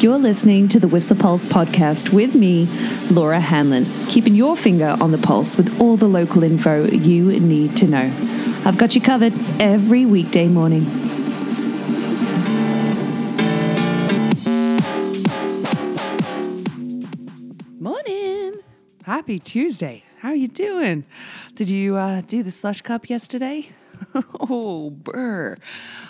You're listening to the Whistler Pulse podcast with me, Laura Hanlon, keeping your finger on the pulse with all the local info you need to know. I've got you covered every weekday morning. Morning. Happy Tuesday. How are you doing? Did you uh, do the slush cup yesterday? oh, brr.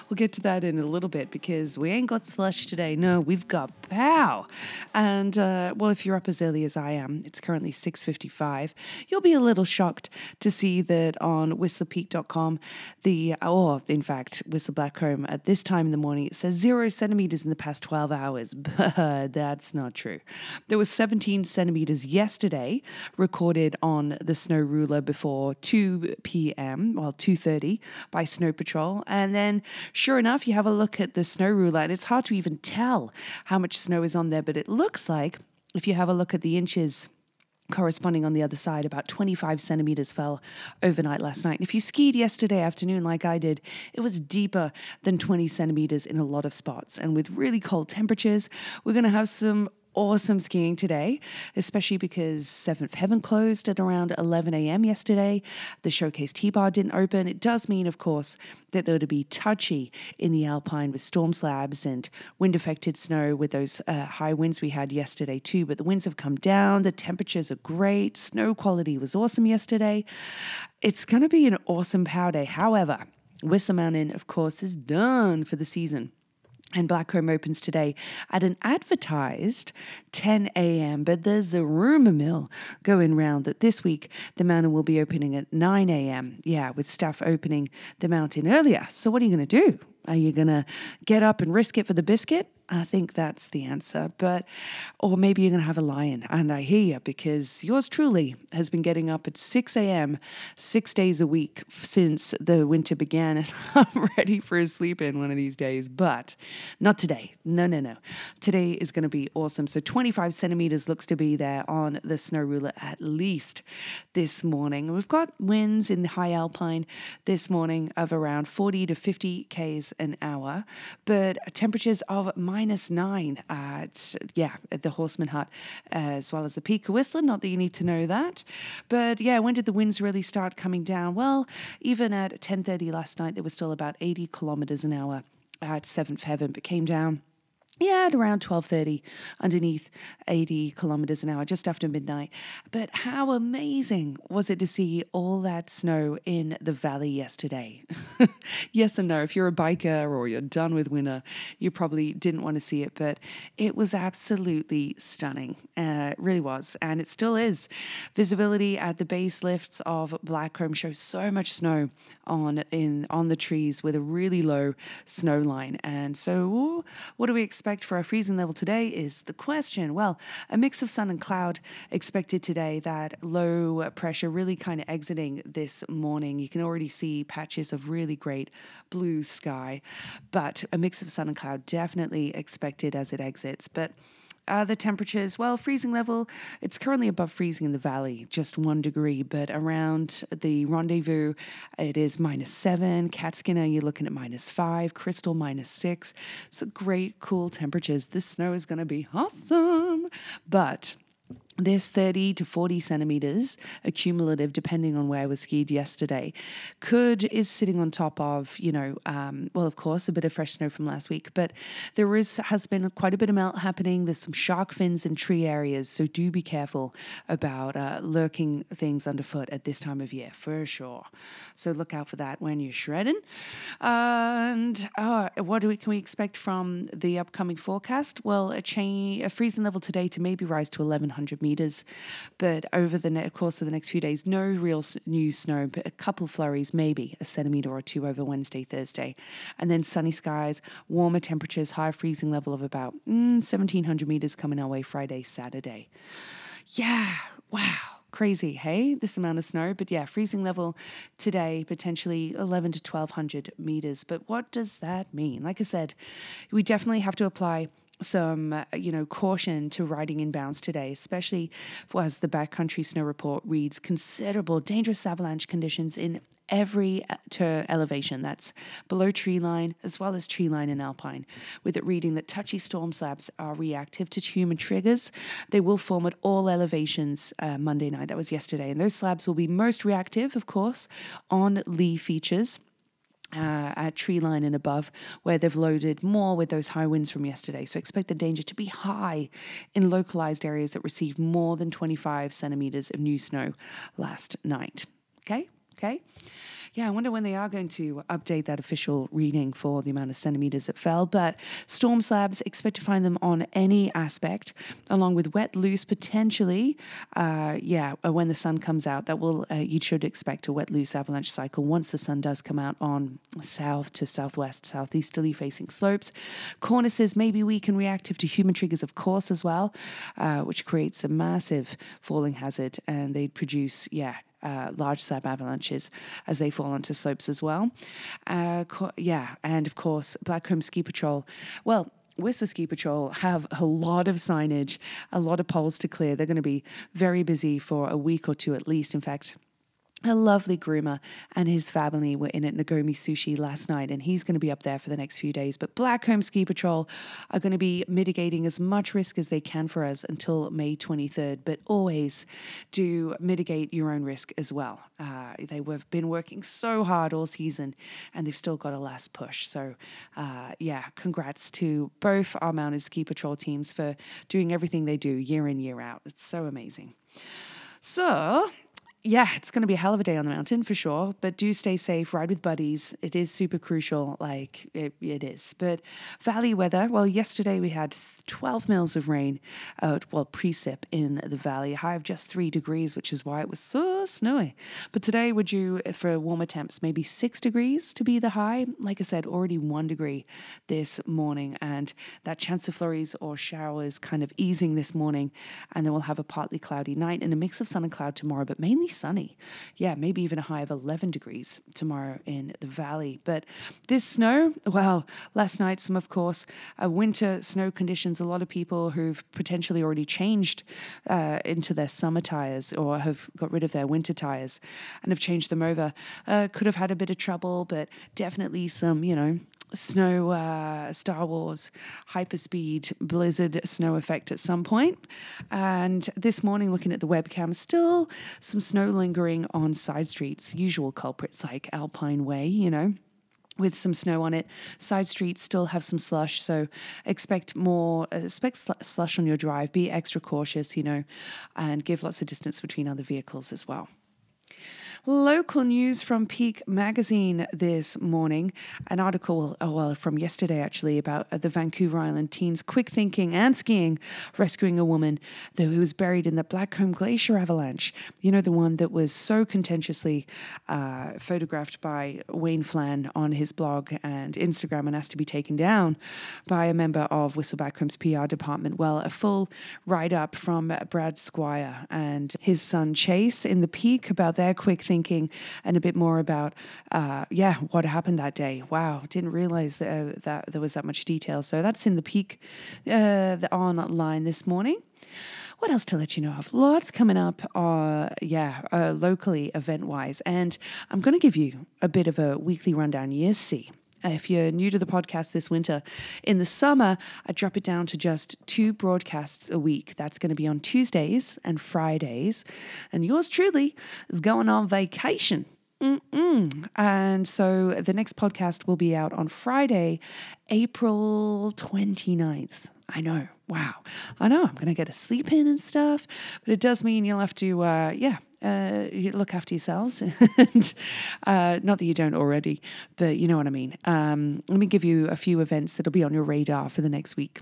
We'll get to that in a little bit because we ain't got slush today. No, we've got pow. And uh, well, if you're up as early as I am, it's currently 6:55. You'll be a little shocked to see that on whistlerpeak.com, the or in fact, Whistler Blackcomb at this time in the morning it says zero centimeters in the past 12 hours, but that's not true. There was 17 centimeters yesterday recorded on the snow ruler before 2 p.m. well 2:30 by Snow Patrol, and then sure enough, you have a look at the snow ruler, and it's hard to even tell how much snow is on there, but it looks like if you have a look at the inches corresponding on the other side, about 25 centimeters fell overnight last night. And if you skied yesterday afternoon, like I did, it was deeper than 20 centimeters in a lot of spots. And with really cold temperatures, we're going to have some awesome skiing today, especially because Seventh Heaven closed at around 11 a.m. yesterday. The showcase T bar didn't open. It does mean, of course, that there would be touchy in the Alpine with storm slabs and wind affected snow with those uh, high winds we had yesterday, too. But the winds have come down. The temperatures are great. Snow quality was awesome yesterday. It's going to be an awesome power day. However, Whistler Mountain, of course, is done for the season. And Blackcomb opens today at an advertised 10 a.m. But there's a rumor mill going round that this week the mountain will be opening at 9 a.m. Yeah, with staff opening the mountain earlier. So, what are you going to do? Are you going to get up and risk it for the biscuit? I think that's the answer. But, or maybe you're going to have a lion. And I hear you because yours truly has been getting up at 6 a.m. six days a week since the winter began. And I'm ready for a sleep in one of these days, but not today. No, no, no. Today is going to be awesome. So 25 centimeters looks to be there on the snow ruler at least this morning. We've got winds in the high alpine this morning of around 40 to 50 Ks an hour, but temperatures of minus nine at, yeah, at the Horstman Hut, as well as the Peak of Whistler. Not that you need to know that. But yeah, when did the winds really start coming down? Well, even at 10.30 last night, there was still about 80 kilometers an hour at Seventh Heaven, but came down yeah, at around 12:30 underneath 80 kilometers an hour just after midnight. But how amazing was it to see all that snow in the valley yesterday? yes and no. If you're a biker or you're done with winter, you probably didn't want to see it, but it was absolutely stunning. Uh, it really was, and it still is. Visibility at the base lifts of Blackcomb shows so much snow on in on the trees with a really low snow line. And so what do we expect for our freezing level today is the question. Well, a mix of sun and cloud expected today, that low pressure really kind of exiting this morning. You can already see patches of really great blue sky, but a mix of sun and cloud definitely expected as it exits. But uh, the temperatures, well, freezing level, it's currently above freezing in the valley, just one degree, but around the rendezvous, it is minus seven. Catskinner, you're looking at minus five. Crystal, minus six. So great, cool temperatures. This snow is going to be awesome. But this 30 to 40 centimeters accumulative depending on where I was skied yesterday. Could is sitting on top of you know um, well of course a bit of fresh snow from last week but there is has been quite a bit of melt happening. There's some shark fins in tree areas so do be careful about uh, lurking things underfoot at this time of year for sure. So look out for that when you're shredding. And uh, what do we, can we expect from the upcoming forecast? Well a change a freezing level today to maybe rise to 1100 meters meters. But over the course of the next few days, no real new snow, but a couple flurries, maybe a centimeter or two over Wednesday, Thursday. And then sunny skies, warmer temperatures, high freezing level of about mm, 1700 meters coming our way Friday, Saturday. Yeah, wow crazy, hey? This amount of snow. But yeah, freezing level today, potentially 11 to 1200 meters. But what does that mean? Like I said, we definitely have to apply some, uh, you know, caution to riding inbounds today, especially as the backcountry snow report reads considerable dangerous avalanche conditions in every uh, elevation that's below tree line as well as tree line and alpine, with it reading that touchy storm slabs are reactive to human triggers. They will form at all elevations uh, Monday night. That was yesterday. And those slabs will be most reactive, of course, on lee features uh, at tree line and above, where they've loaded more with those high winds from yesterday. So expect the danger to be high in localized areas that received more than 25 centimeters of new snow last night. Okay, okay. Yeah, I wonder when they are going to update that official reading for the amount of centimeters that fell. But storm slabs, expect to find them on any aspect, along with wet, loose, potentially. Uh, yeah, uh, when the sun comes out, that will uh, you should expect a wet, loose avalanche cycle once the sun does come out on south to southwest, southeasterly facing slopes. Cornices may be weak and reactive to human triggers, of course, as well, uh, which creates a massive falling hazard, and they produce yeah uh, large slab avalanches as they fall onto slopes as well. Uh, co- yeah, and of course, Blackcomb Ski Patrol. Well, Whistler Ski Patrol have a lot of signage, a lot of poles to clear. They're going to be very busy for a week or two at least. In fact, a lovely groomer and his family were in at Nagomi Sushi last night, and he's going to be up there for the next few days. But Blackcomb Ski Patrol are going to be mitigating as much risk as they can for us until May 23rd, but always do mitigate your own risk as well. Uh, they have been working so hard all season, and they've still got a last push. So, uh, yeah, congrats to both our Mounted Ski Patrol teams for doing everything they do year in, year out. It's so amazing. So, yeah, it's going to be a hell of a day on the mountain for sure. But do stay safe, ride with buddies. It is super crucial, like it, it is. But valley weather, well, yesterday we had 12 mils of rain, uh, well, precip in the valley, high of just three degrees, which is why it was so snowy. But today we're due for warmer temps, maybe six degrees to be the high. Like I said, already one degree this morning, and that chance of flurries or showers kind of easing this morning. And then we'll have a partly cloudy night and a mix of sun and cloud tomorrow, but mainly sunny. Yeah, maybe even a high of 11 degrees tomorrow in the valley. But this snow, well, last night, some, of course, uh, winter snow conditions. A lot of people who've potentially already changed uh, into their summer tires or have got rid of their winter tires and have changed them over uh, could have had a bit of trouble, but definitely some, you know, snow uh, Star Wars hyperspeed blizzard snow effect at some point. And this morning, looking at the webcam, still some snow lingering on side streets, usual culprits like Alpine Way, you know with some snow on it. Side streets still have some slush, so expect more, expect slush on your drive. Be extra cautious, you know, and give lots of distance between other vehicles as well. Local news from Pique Magazine this morning. An article, oh, well, from yesterday actually, about uh, the Vancouver Island teens quick thinking and skiing rescuing a woman who was buried in the Blackcomb Glacier avalanche. You know, the one that was so contentiously uh, photographed by Wayne Flann on his blog and Instagram and asked to be taken down by a member of Whistler Blackcomb's PR department. Well, a full write up from Brad Squire and his son Chase in the Peak about their quick thinking and a bit more about, uh, yeah, what happened that day. Wow, didn't realize that, uh, that there was that much detail. So that's in the Pique uh, online this morning. What else to let you know of? Lots coming up, uh, yeah, uh, locally, event wise. And I'm going to give you a bit of a weekly rundown. Year C if you're new to the podcast this winter, in the summer, I drop it down to just two broadcasts a week. That's going to be on Tuesdays and Fridays. And yours truly is going on vacation. Mm-mm. And so the next podcast will be out on Friday, April 29th. I know. Wow. I know. I'm going to get a sleep in and stuff, but it does mean you'll have to, uh, yeah, uh, look after yourselves. and uh, not that you don't already, but you know what I mean. Um, let me give you a few events that'll be on your radar for the next week.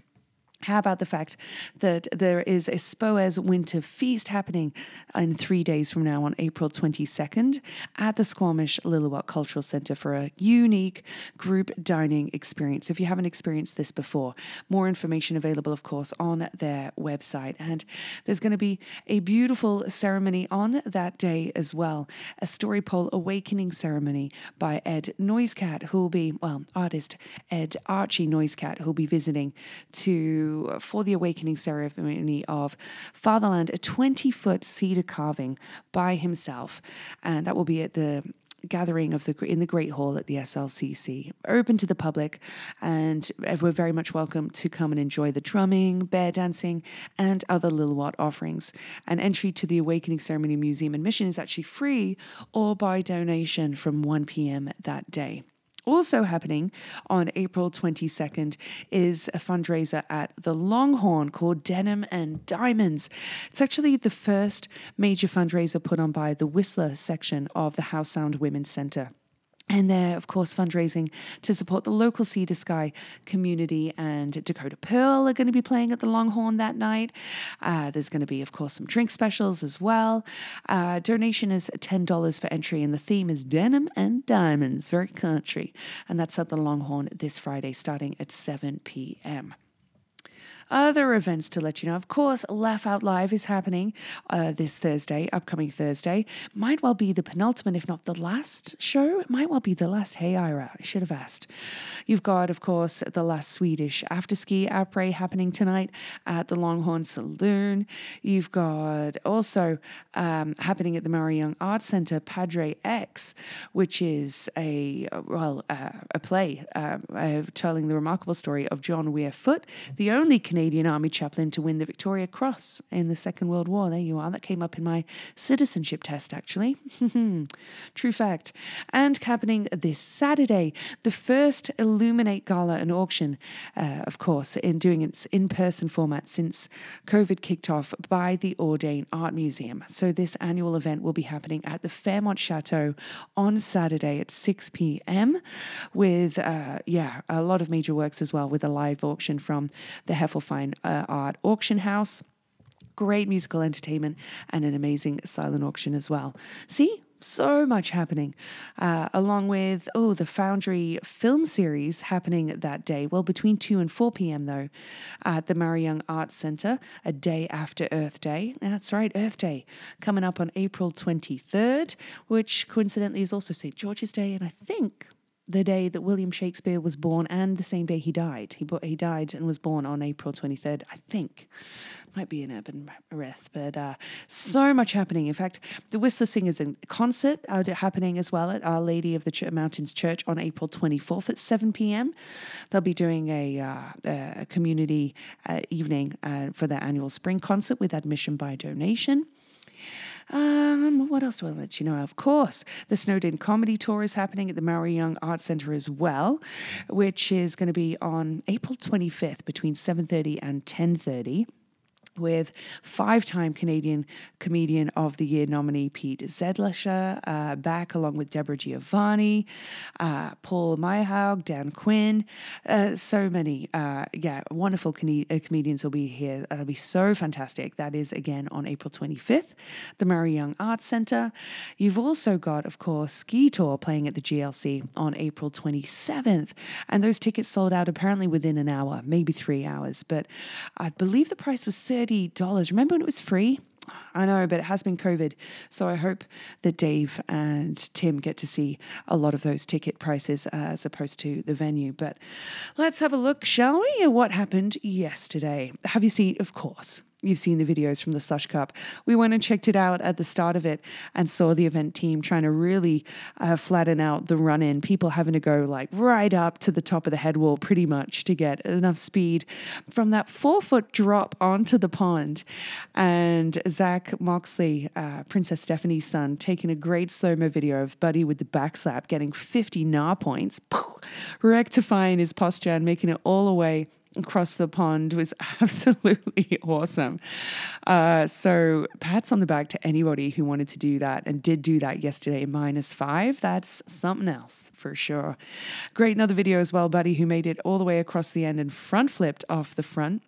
How about the fact that there is a SPOES Winter Feast happening in three days from now on April 22nd at the Squamish Lil'wat Cultural Centre for a unique group dining experience. If you haven't experienced this before, more information available, of course, on their website. And there's going to be a beautiful ceremony on that day as well a story pole awakening ceremony by Ed Noisecat, who will be, well, artist Ed Archie Noisecat, who will be visiting to for the awakening ceremony of Fatherland, a 20 foot cedar carving by himself. And that will be at the gathering of the in the Great Hall at the SLCC, open to the public, and we're very much welcome to come and enjoy the drumming, bear dancing, and other Lil'wat offerings. And entry to the Awakening Ceremony Museum admission is actually free or by donation from 1 p.m. that day. Also happening on April 22nd is a fundraiser at the Longhorn called Denim and Diamonds. It's actually the first major fundraiser put on by the Whistler section of the Howe Sound Women's Centre. And they're, of course, fundraising to support the local Sea to Sky community. And Dakota Pearl are going to be playing at the Longhorn that night. Uh, there's going to be, of course, some drink specials as well. Uh, donation is $10 for entry, and the theme is denim and diamonds, very country. And that's at the Longhorn this Friday, starting at 7 p.m other events to let you know. Of course, Laugh Out Live is happening uh, this Thursday, upcoming Thursday. Might well be the penultimate, if not the last show. It might well be the last. Hey, Ira, I should have asked. You've got, of course, the last Swedish after ski après happening tonight at the Longhorn Saloon. You've got also um, happening at the Maury Young Arts Centre, Padre X, which is a well uh, a play uh, uh, telling the remarkable story of John Weir Foote, the only Canadian Army chaplain to win the Victoria Cross in the Second World War. There you are. That came up in my citizenship test, actually. True fact. And happening this Saturday, the first Illuminate Gala and auction, uh, of course, in doing its in person format since COVID kicked off by the Audain Art Museum. So, this annual event will be happening at the Fairmont Chateau on Saturday at 6 p.m. with, uh, yeah, a lot of major works as well, with a live auction from the Heffel Fine uh, Art Auction House. Great musical entertainment and an amazing silent auction as well. See, so much happening, uh, along with oh the Foundry film series happening that day. Well, between two and four p.m. though, at the Maury Young Arts Centre, a day after Earth Day. That's right, Earth Day coming up on April twenty third, which coincidentally is also St George's Day, and I think the day that William Shakespeare was born and the same day he died. He, he died and was born on April 23rd, I think. Might be an urban myth, but uh, so much happening. In fact, the Whistler Singers in concert are happening as well at Our Lady of the Ch- Mountains Church on April 24th at 7 p.m. They'll be doing a, uh, a community uh, evening uh, for their annual spring concert with admission by donation. Um, what else do I let you know? Of course, the Snowden Comedy Tour is happening at the Maury Young Arts Centre as well, which is going to be on April 25th between 7.30 and 10.30 with five-time Canadian Comedian of the Year nominee Pete Zedlacher uh, back along with Debra DiGiovanni, uh, Paul Myrehaug, Dan Quinn, uh, so many, uh, yeah, wonderful com- uh, comedians will be here. That'll be so fantastic. That is again on April 25th, the Maury Young Arts Centre. You've also got, of course, Ski Tour playing at the GLC on April 27th, and those tickets sold out apparently within an hour, maybe three hours, but I believe the price was 30 $30. Remember when it was free? I know, but it has been COVID. So I hope that Dave and Tim get to see a lot of those ticket prices as opposed to the venue. But let's have a look, shall we, at what happened yesterday? Have you seen, of course, You've seen the videos from the Slush Cup. We went and checked it out at the start of it and saw the event team trying to really uh, flatten out the run in. People having to go like right up to the top of the head wall pretty much to get enough speed from that four foot drop onto the pond. And Zach Moxley, uh, Princess Stephanie's son, taking a great slow mo video of Buddy with the back slap getting 50 NAR points, rectifying his posture and making it all the way across the pond was absolutely awesome. Uh, so, pats on the back to anybody who wanted to do that and did do that yesterday, minus five. That's something else for sure. Great, another video as well, buddy, who made it all the way across the end and front flipped off the front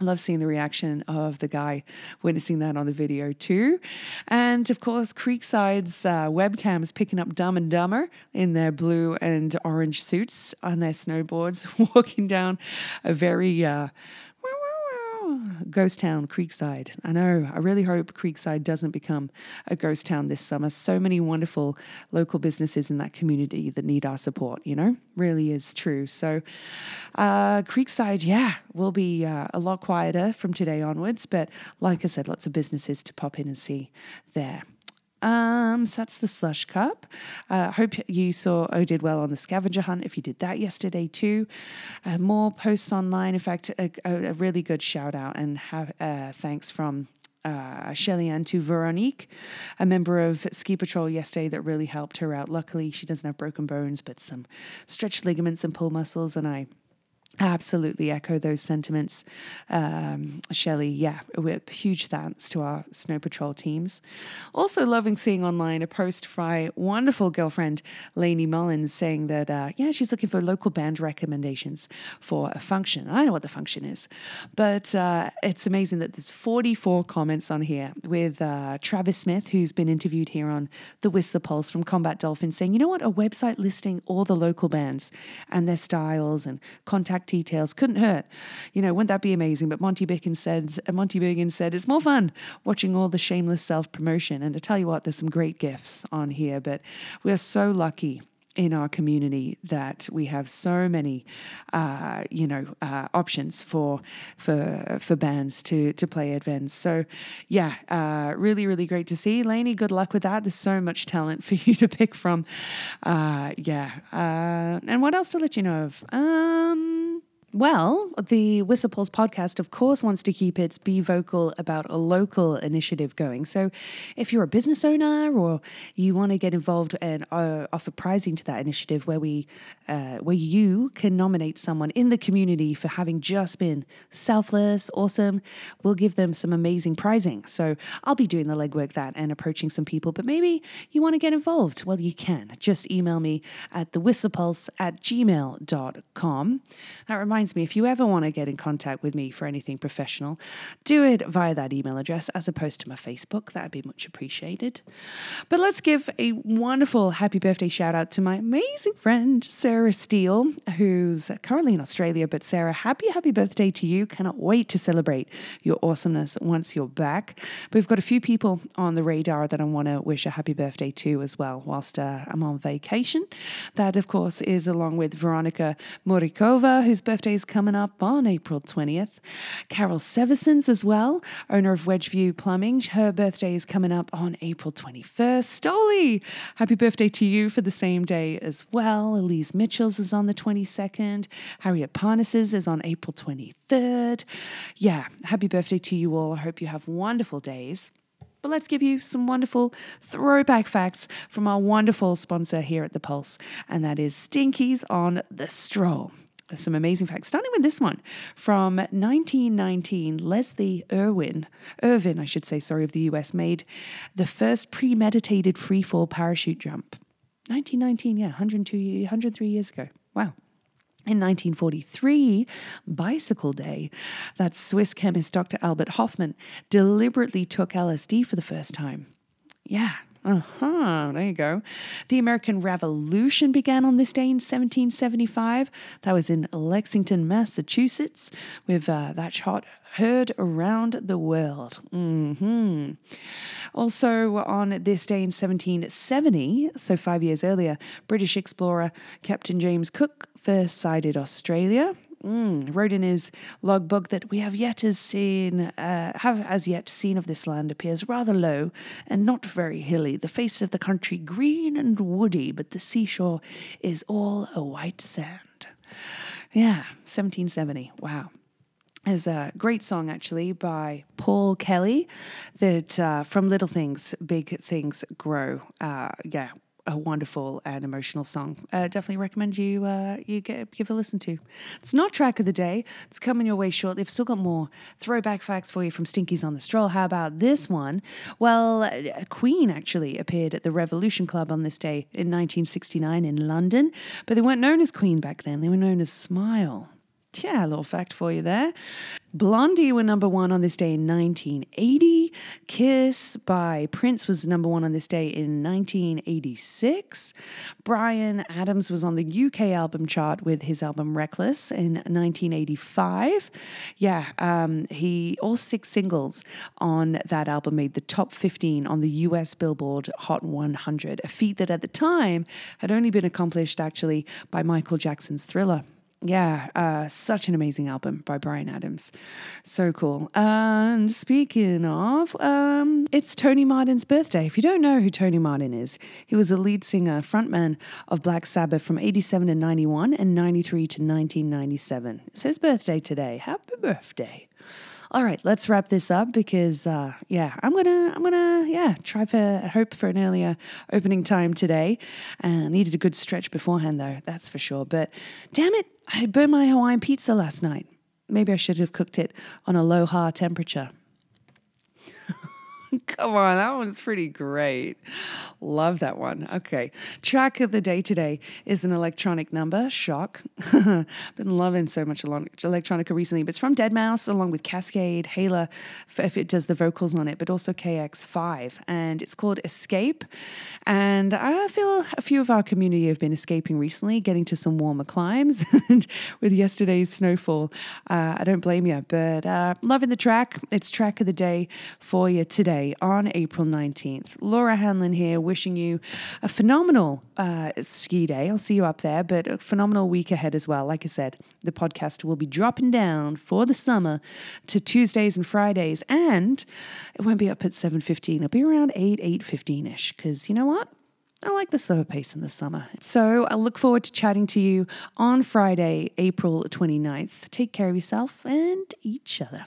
love seeing the reaction of the guy witnessing that on the video too. And of course, Creekside's uh, webcams picking up Dumb and Dumber in their blue and orange suits on their snowboards, walking down a very uh, ghost town, Creekside. I know. I really hope Creekside doesn't become a ghost town this summer. So many wonderful local businesses in that community that need our support, you know? Really is true. So, uh, Creekside, yeah, will be uh, a lot quieter from today onwards. But like I said, lots of businesses to pop in and see there. Um, so that's the slush cup. Uh, hope you saw Oh Did Well on the scavenger hunt if you did that yesterday too. Uh, more posts online. In fact, a, a, really good shout out and have, uh, thanks from uh, Shelly Ann to Veronique, a member of Ski Patrol yesterday that really helped her out. Luckily, she doesn't have broken bones, but some stretched ligaments and pull muscles, and I Absolutely echo those sentiments, um, Shelley. Yeah, with huge thanks to our Snow Patrol teams. Also, loving seeing online a post my wonderful girlfriend Lainey Mullins saying that uh, yeah, she's looking for local band recommendations for a function. I know what the function is, but uh, it's amazing that there's 44 comments on here with uh, Travis Smith, who's been interviewed here on the Whistler Pulse from Combat Dolphin, saying, you know what, a website listing all the local bands and their styles and contact details. Couldn't hurt. You know, wouldn't that be amazing? But Monty Biggins said, uh, Monty Biggins said, it's more fun watching all the shameless self promotion. And to tell you what, there's some great gifts on here, but we're so lucky in our community that we have so many, uh, you know, uh, options for for for bands to to play events. So, yeah, uh, really, really great to see, Lainey. Good luck with that. There's so much talent for you to pick from. Uh, yeah, uh, and what else to let you know of? Um, well, the Whistler Pulse podcast, of course, wants to keep its Be Vocal about a local initiative going. So if you're a business owner or you want to get involved and uh, offer prizing to that initiative where we, uh, where you can nominate someone in the community for having just been selfless, awesome, we'll give them some amazing prizing. So I'll be doing the legwork that and approaching some people, but maybe you want to get involved. Well, you can. Just email me at thewhistlepulse at gmail.com. That reminds reminds me if you ever want to get in contact with me for anything professional, do it via that email address as opposed to my Facebook. That'd be much appreciated. But let's give a wonderful happy birthday shout out to my amazing friend, Sarah Steele, who's currently in Australia. But Sarah, happy, happy birthday to you. Cannot wait to celebrate your awesomeness once you're back. We've got a few people on the radar that I want to wish a happy birthday to as well whilst uh, I'm on vacation. That, of course, is along with Veronica Morikova, whose birthday is coming up on April 20th. Carol Seversons as well, owner of Wedgeview Plumbing. Her birthday is coming up on April 21st. Stoli, happy birthday to you for the same day as well. Elise Mitchells is on the 22nd. Harriet Parnas's is on April 23rd. Yeah, happy birthday to you all. I hope you have wonderful days. But let's give you some wonderful throwback facts from our wonderful sponsor here at The Pulse, and that is Stinkies on the Stroll some amazing facts, starting with this one from 1919. Leslie Irwin, Irvin, I should say, sorry, of the US, made the first premeditated freefall parachute jump. 1919, yeah, 102, 103 years ago. Wow. In 1943, Bicycle Day, that Swiss chemist Dr. Albert Hofmann deliberately took LSD for the first time. Yeah, uh huh. There you go. The American Revolution began on this day in 1775. That was in Lexington, Massachusetts, with uh, that shot heard around the world. Mm-hmm. Also, on this day in 1770, so five years earlier, British explorer Captain James Cook first sighted Australia. Mm, wrote in his logbook that we have yet as seen uh, have as yet seen of this land appears rather low and not very hilly. The face of the country green and woody, but the seashore is all a white sand. Yeah, 1770. Wow. There's a great song actually by Paul Kelly that uh, from little things, big things grow. Uh, yeah, a wonderful and emotional song. Uh, definitely recommend you uh, you get, give a listen to. It's not track of the day. It's coming your way shortly. They've still got more throwback facts for you from Stinkies on the Stroll. How about this one? Well, Queen actually appeared at the Revolution Club on this day in 1969 in London, but they weren't known as Queen back then. They were known as Smile. Yeah, a little fact for you there. Blondie were number one on this day in 1980. Kiss by Prince was number one on this day in 1986. Bryan Adams was on the UK album chart with his album Reckless in 1985. Yeah, um, he all six singles on that album made the top 15 on the US Billboard Hot 100, a feat that at the time had only been accomplished actually by Michael Jackson's Thriller. Yeah, uh, such an amazing album by Bryan Adams. So cool. And speaking of, um, it's Tony Martin's birthday. If you don't know who Tony Martin is, he was a lead singer, frontman of Black Sabbath from 87 to 91 and 93 to 1997. It's his birthday today. Happy birthday. All right, let's wrap this up because uh, yeah, I'm gonna I'm gonna yeah try for hope for an earlier opening time today. Uh, needed a good stretch beforehand though, that's for sure. But damn it, I burned my Hawaiian pizza last night. Maybe I should have cooked it on a low ha temperature. Come on, that one's pretty great. Love that one. Okay. Track of the day today is an electronic number. Shock. Been loving so much electronica recently, but it's from deadmau5 along with Kaskade, Hayla, if it does the vocals on it, but also KX5. And it's called Escape. And I feel a few of our community have been escaping recently, getting to some warmer climes. and with yesterday's snowfall, uh, I don't blame you, but uh, loving the track. It's track of the day for you today on April 19th. Laura Hanlon here, wishing you a phenomenal uh, ski day. I'll see you up there, but a phenomenal week ahead as well. Like I said, the podcast will be dropping down for the summer to Tuesdays and Fridays, and it won't be up at 7.15. It'll be around 8, 8.15ish, because you know what? I like the slower pace in the summer. So I look forward to chatting to you on Friday, April 29th. Take care of yourself and each other.